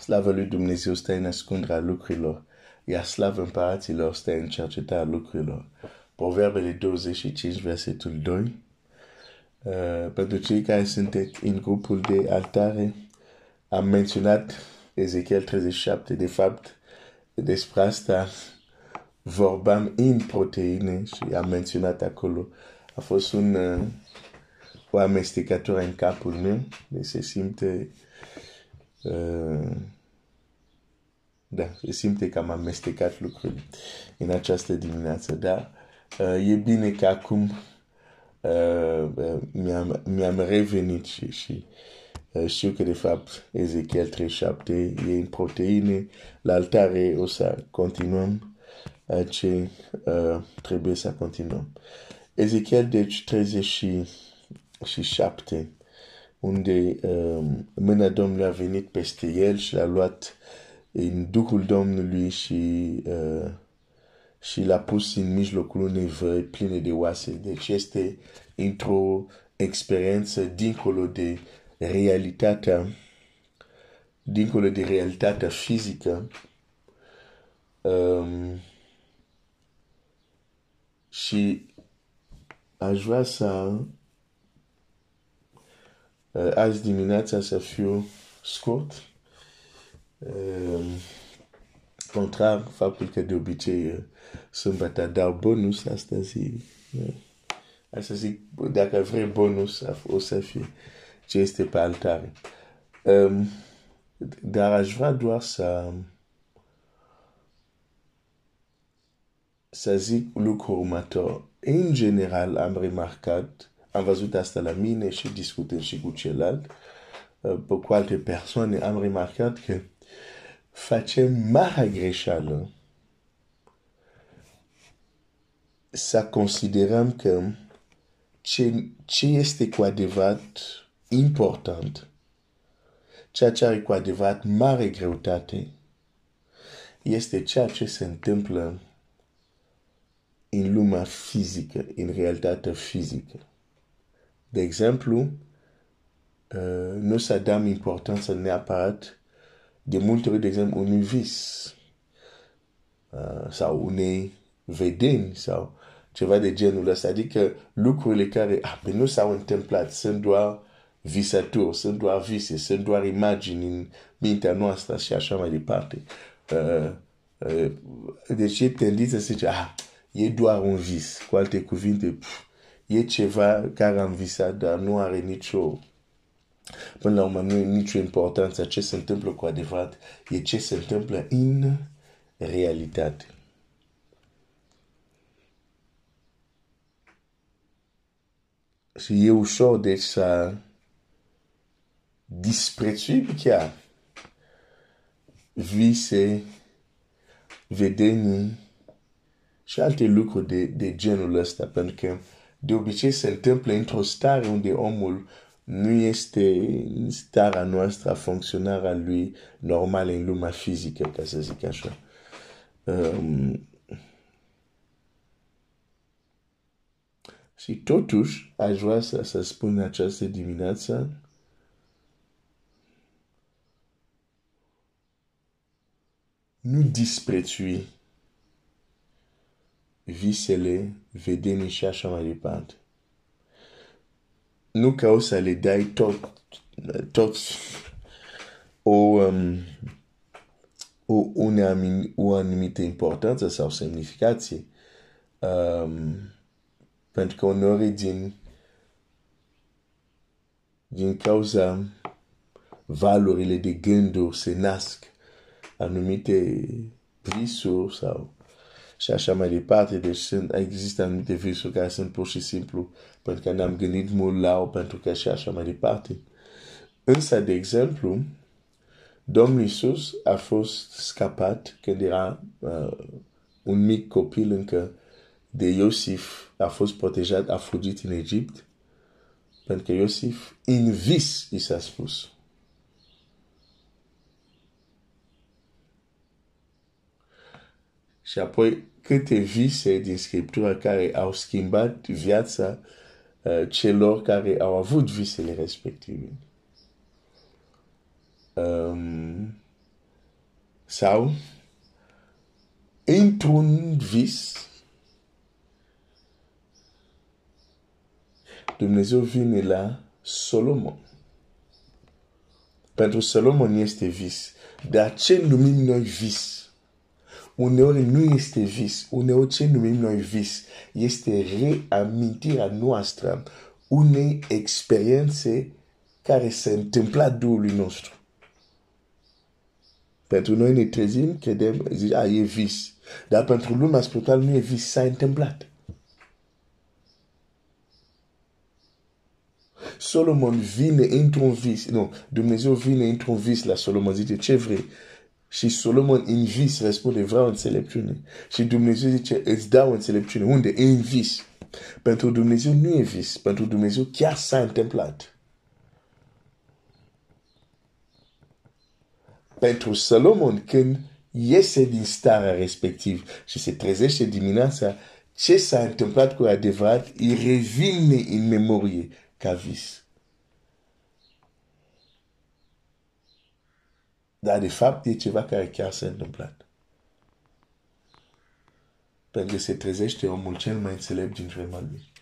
Slavă lui Dumnezeu stă în ascunderea lucrurilor, iar slavă împăraților stă în cercetarea lucrurilor. Proverbele 25, versetul 2. Uh, pentru cei care sunt în grupul de altare, am menționat Ezechiel 37, de fapt, despre asta vorbam în proteine și am menționat acolo. A fost un, uh, o amestecătură în capul meu, deci se simte uh, da, se simte că am amestecat lucruri în această dimineață, dar uh, e bine că acum uh, uh, mi-am, mi-am revenit și, și uh, știu că de fapt Ezechiel 37 e în proteine, la altare o să continuăm uh, ce uh, trebuie să continuăm. Ezechiel deci 37 unde uh, mâna Domnului a venit peste el și l-a luat în Duhul Domnului și, uh, și l-a pus în mijlocul unei văi pline de oase. Deci este într-o experiență dincolo de realitatea dincolo de realitatea fizică um, și aș vrea să uh, azi dimineața să fiu scurt contrar faptul că de obicei sâmbătă dau bonus, astăzi, asta zic, dacă vrei bonus, o să fie ce este pe altare. Um, dar aș vrea doar să să zic lucrul următor. În general am remarcat, am văzut asta la mine și discutând și cu celălalt, pe cu alte persoane, am remarcat că facem mare greșeală să considerăm că ce, ce este cu adevărat important, ceea ce are cu adevărat mare greutate, este ceea ce se întâmplă în lumea fizică, în realitatea fizică. De exemplu, uh, nu să dăm importanță neapărat de multe ori, de exemplu, unui vis uh, sau unei vedeni sau ceva de genul ăsta. Adică lucrurile care ah, pe nu s-au întâmplat sunt doar visături, sunt doar vise, sunt doar imagini în mintea noastră și așa mai departe. Uh, uh, deci e tendința să zice, ah, e doar un vis. Cu alte cuvinte, pf, e ceva care am visat, dar nu are nicio Până la urmă nu e nicio importanță ce se întâmplă cu adevărat, e ce se întâmplă în realitate. Și e ușor deci să disprețuim chiar vise, vedenii și alte lucruri de, de genul ăsta, pentru că de obicei se întâmplă într-o stare unde omul nu este starea noastră, funcționarea lui normal în lumea fizică, ca să zic așa. Um, și totuși, aș vrea să, să spun această dimineață, nu disprețui visele, vedenii și așa mai departe nu ca o să le dai tot, tot o, um, o, una, o anumită importanță sau semnificație. Um, pentru că uneori din, din cauza valorile de gânduri se nasc anumite visuri sau și așa mai departe. Deci sunt, există anumite visuri care sunt pur și simplu pentru că ne-am gândit mult la o, pentru că și așa mai departe. Însă, de exemplu, Domnul Iisus a fost scapat când era uh, un mic copil încă de Iosif, a fost protejat, a fugit în Egipt, pentru că Iosif, în vis, i s-a spus. Și apoi câte vise din Scriptură care au schimbat viața uh, celor care au avut visele respective. Um, sau într-un vis Dumnezeu vine la Solomon. Pentru Solomon este vis. Dar ce numim noi vis? Uneori nu este vis. Uneori ce numim noi vis este reamintirea noastră unei experiențe care se întâmpla Duhului nostru. Pentru noi ne trezim, credem, zice, a, e vis. Dar pentru lumea spirituală nu e vis, s-a întâmplat. Solomon vine într-un vis, nu, Dumnezeu vine într-un vis la Solomon, zice, ce vrei? Și Solomon în vis răspunde, vreau înțelepciune. Și Dumnezeu zice, îți dau înțelepciune. Unde? În vis. Pentru Dumnezeu nu e vis. Pentru Dumnezeu chiar s-a întâmplat. Pentru Solomon, când iese din starea respectiv și se trezește dimineața, ce s-a întâmplat cu adevărat, îi revine în memorie ca vis. Dar de fapt e ceva care chiar s-a întâmplat. Pentru că se trezește omul cel mai înțelept din vremea lui.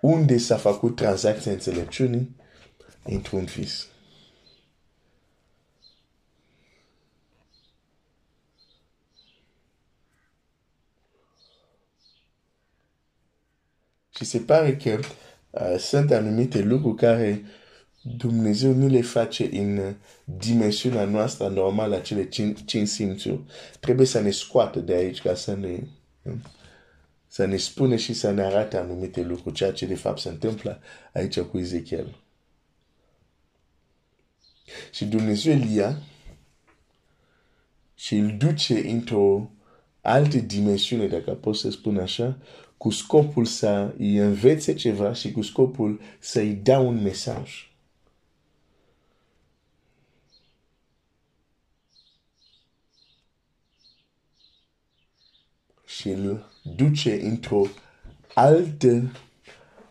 Unde s-a făcut tranzacția înțelepciunii? Într-un vis. Și se pare că uh, sunt anumite lucruri care Dumnezeu nu le face în dimensiunea noastră normală, acele cinci simțuri. Trebuie să ne scoată de aici ca să ne, să ne spune și să ne arate anumite lucruri, ceea ce de fapt se întâmplă aici cu Ezechiel. Și Dumnezeu îl ia și îl duce într-o altă dimensiune, dacă pot să spun așa, cu scopul să îi învețe ceva și cu scopul să îi dea un mesaj. Și îl duce într-o altă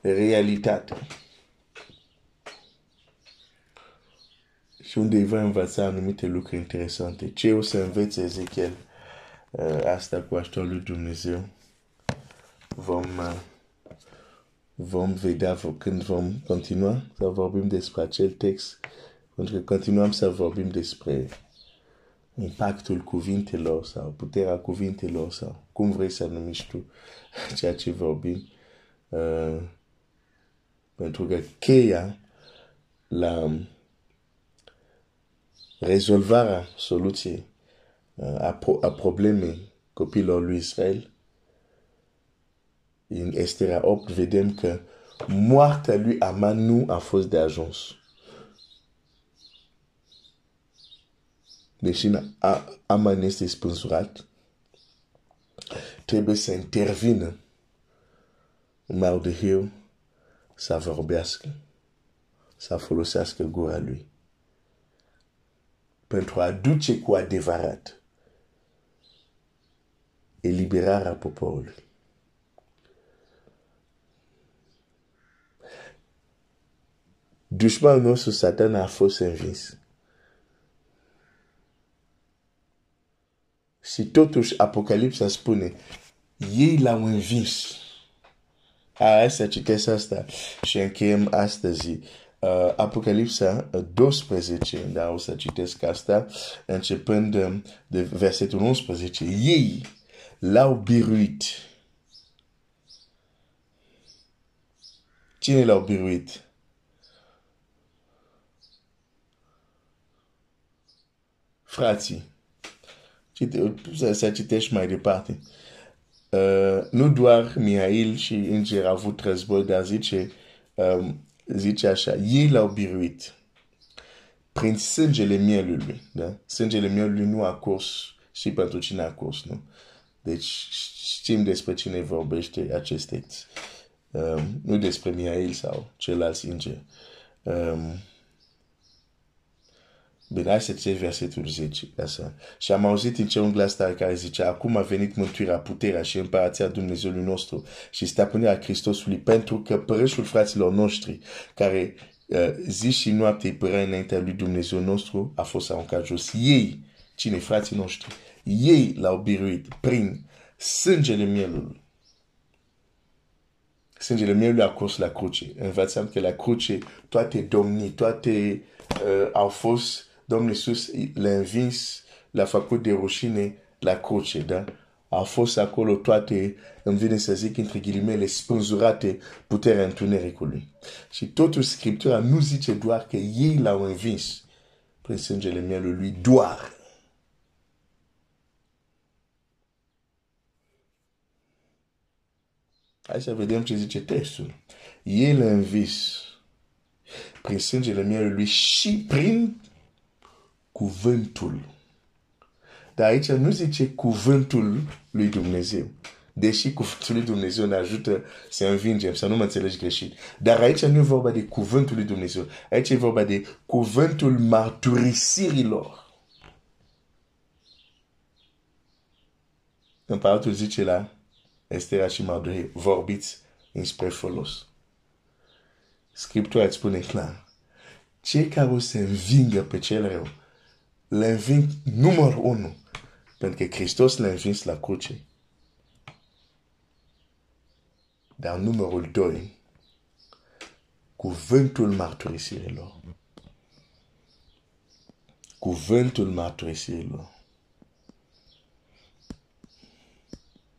realitate. Și unde îi va învăța anumite lucruri interesante. Ce o să învețe Ezechiel uh, asta cu ajutorul lui Dumnezeu? Vom, uh, vom vedea când vom continua să vorbim despre acel text. Pentru că continuăm să vorbim despre impactul cuvintelor sau puterea cuvintelor sau cum vrei să numiști tu ceea ce vorbim. Uh, pentru că cheia la rezolvarea soluției uh, a, pro a problemei copilor lui Israel în Estera 8 vedem că moartea lui Aman nu a fost de ajuns. Deși Aman este spânzurat, trebuie să intervină Mardoheu să vorbească, să folosească gura lui pentru a duce cu adevărat eliberarea poporului. Dușmanul nostru, Satan, a fost învins. Și totuși Apocalipsa spune, ei l-au învins. A, să citesc asta și încheiem astăzi. Uh, Apocalipsa 12, dar o să citesc asta, începând de versetul 11. Ei l-au biruit. Cine l-au biruit? Frații să, să citești mai departe. Uh, nu doar Mihail și Înger au avut război, dar zice, um, zice așa, ei l-au biruit prin sângele mielului. Da? Sângele mielului nu a curs și pentru cine a curs, nu? Deci știm despre cine vorbește acest text. Um, nu despre Mihail sau celălalt înger. Um, Bine, hai să citești versetul 10. Asta. Și am auzit în ce un glas tare care zice, acum a venit mântuirea, puterea și împărația Dumnezeului nostru și stăpânirea Hristosului, pentru că părășul fraților noștri, care uh, zi și noapte îi părea înaintea lui Dumnezeu nostru, a fost aruncat jos. Ei cine frații noștri. Ei l-au biruit prin sângele mielului. Sângele mielului a curs la cruce. Învățăm că la cruce toate domnii, toate uh, au fost, Domnul Iisus le-a învins, l-a făcut de rușine la cruce, da? A fost acolo toate, îmi vine să zic, între ghilimele, spânzurate puterea întunericului. Și totuși Scriptura nu zice doar că ei l-au învins prin sângele mielului, doar. Hai să vedem ce zice textul. El a învis prin sângele mielului și prin cuvântul. Dar aici nu zice cuvântul lui Dumnezeu. Deși cuvântul lui Dumnezeu ne ajută să învingem, să nu mă înțelegi greșit. Dar aici nu e vorba de cuvântul lui Dumnezeu. Aici e vorba de cuvântul marturisirilor. Împăratul zice la Estera și Mardohei, vorbiți înspre folos. Scriptura îți spune clar. Cei care o să învingă pe cel rău, le înving numărul unu, pentru că Hristos l-a învins la cruce. Dar numărul doi, cuvântul marturisirilor. Cuvântul marturisirilor.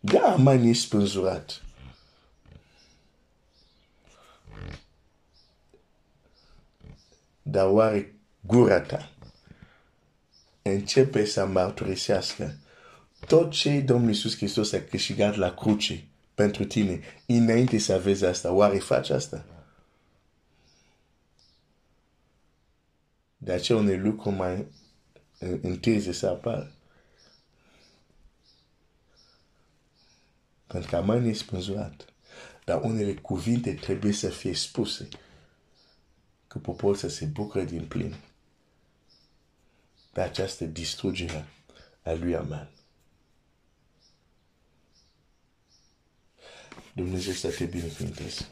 Da, mai e spânzurat. Dar oare gura ta începe să mărturisească tot ce Domnul Iisus Hristos a câștigat la cruce pentru tine, înainte să vezi asta, oare faci asta? De aceea unele lucruri mai întârzie să apară. Pentru că mai e spânzurat. Dar unele cuvinte trebuie să fie spuse. Că poporul să se bucure din plin pe această distrugere a lui Aman. Dumnezeu să te binecuvânteze.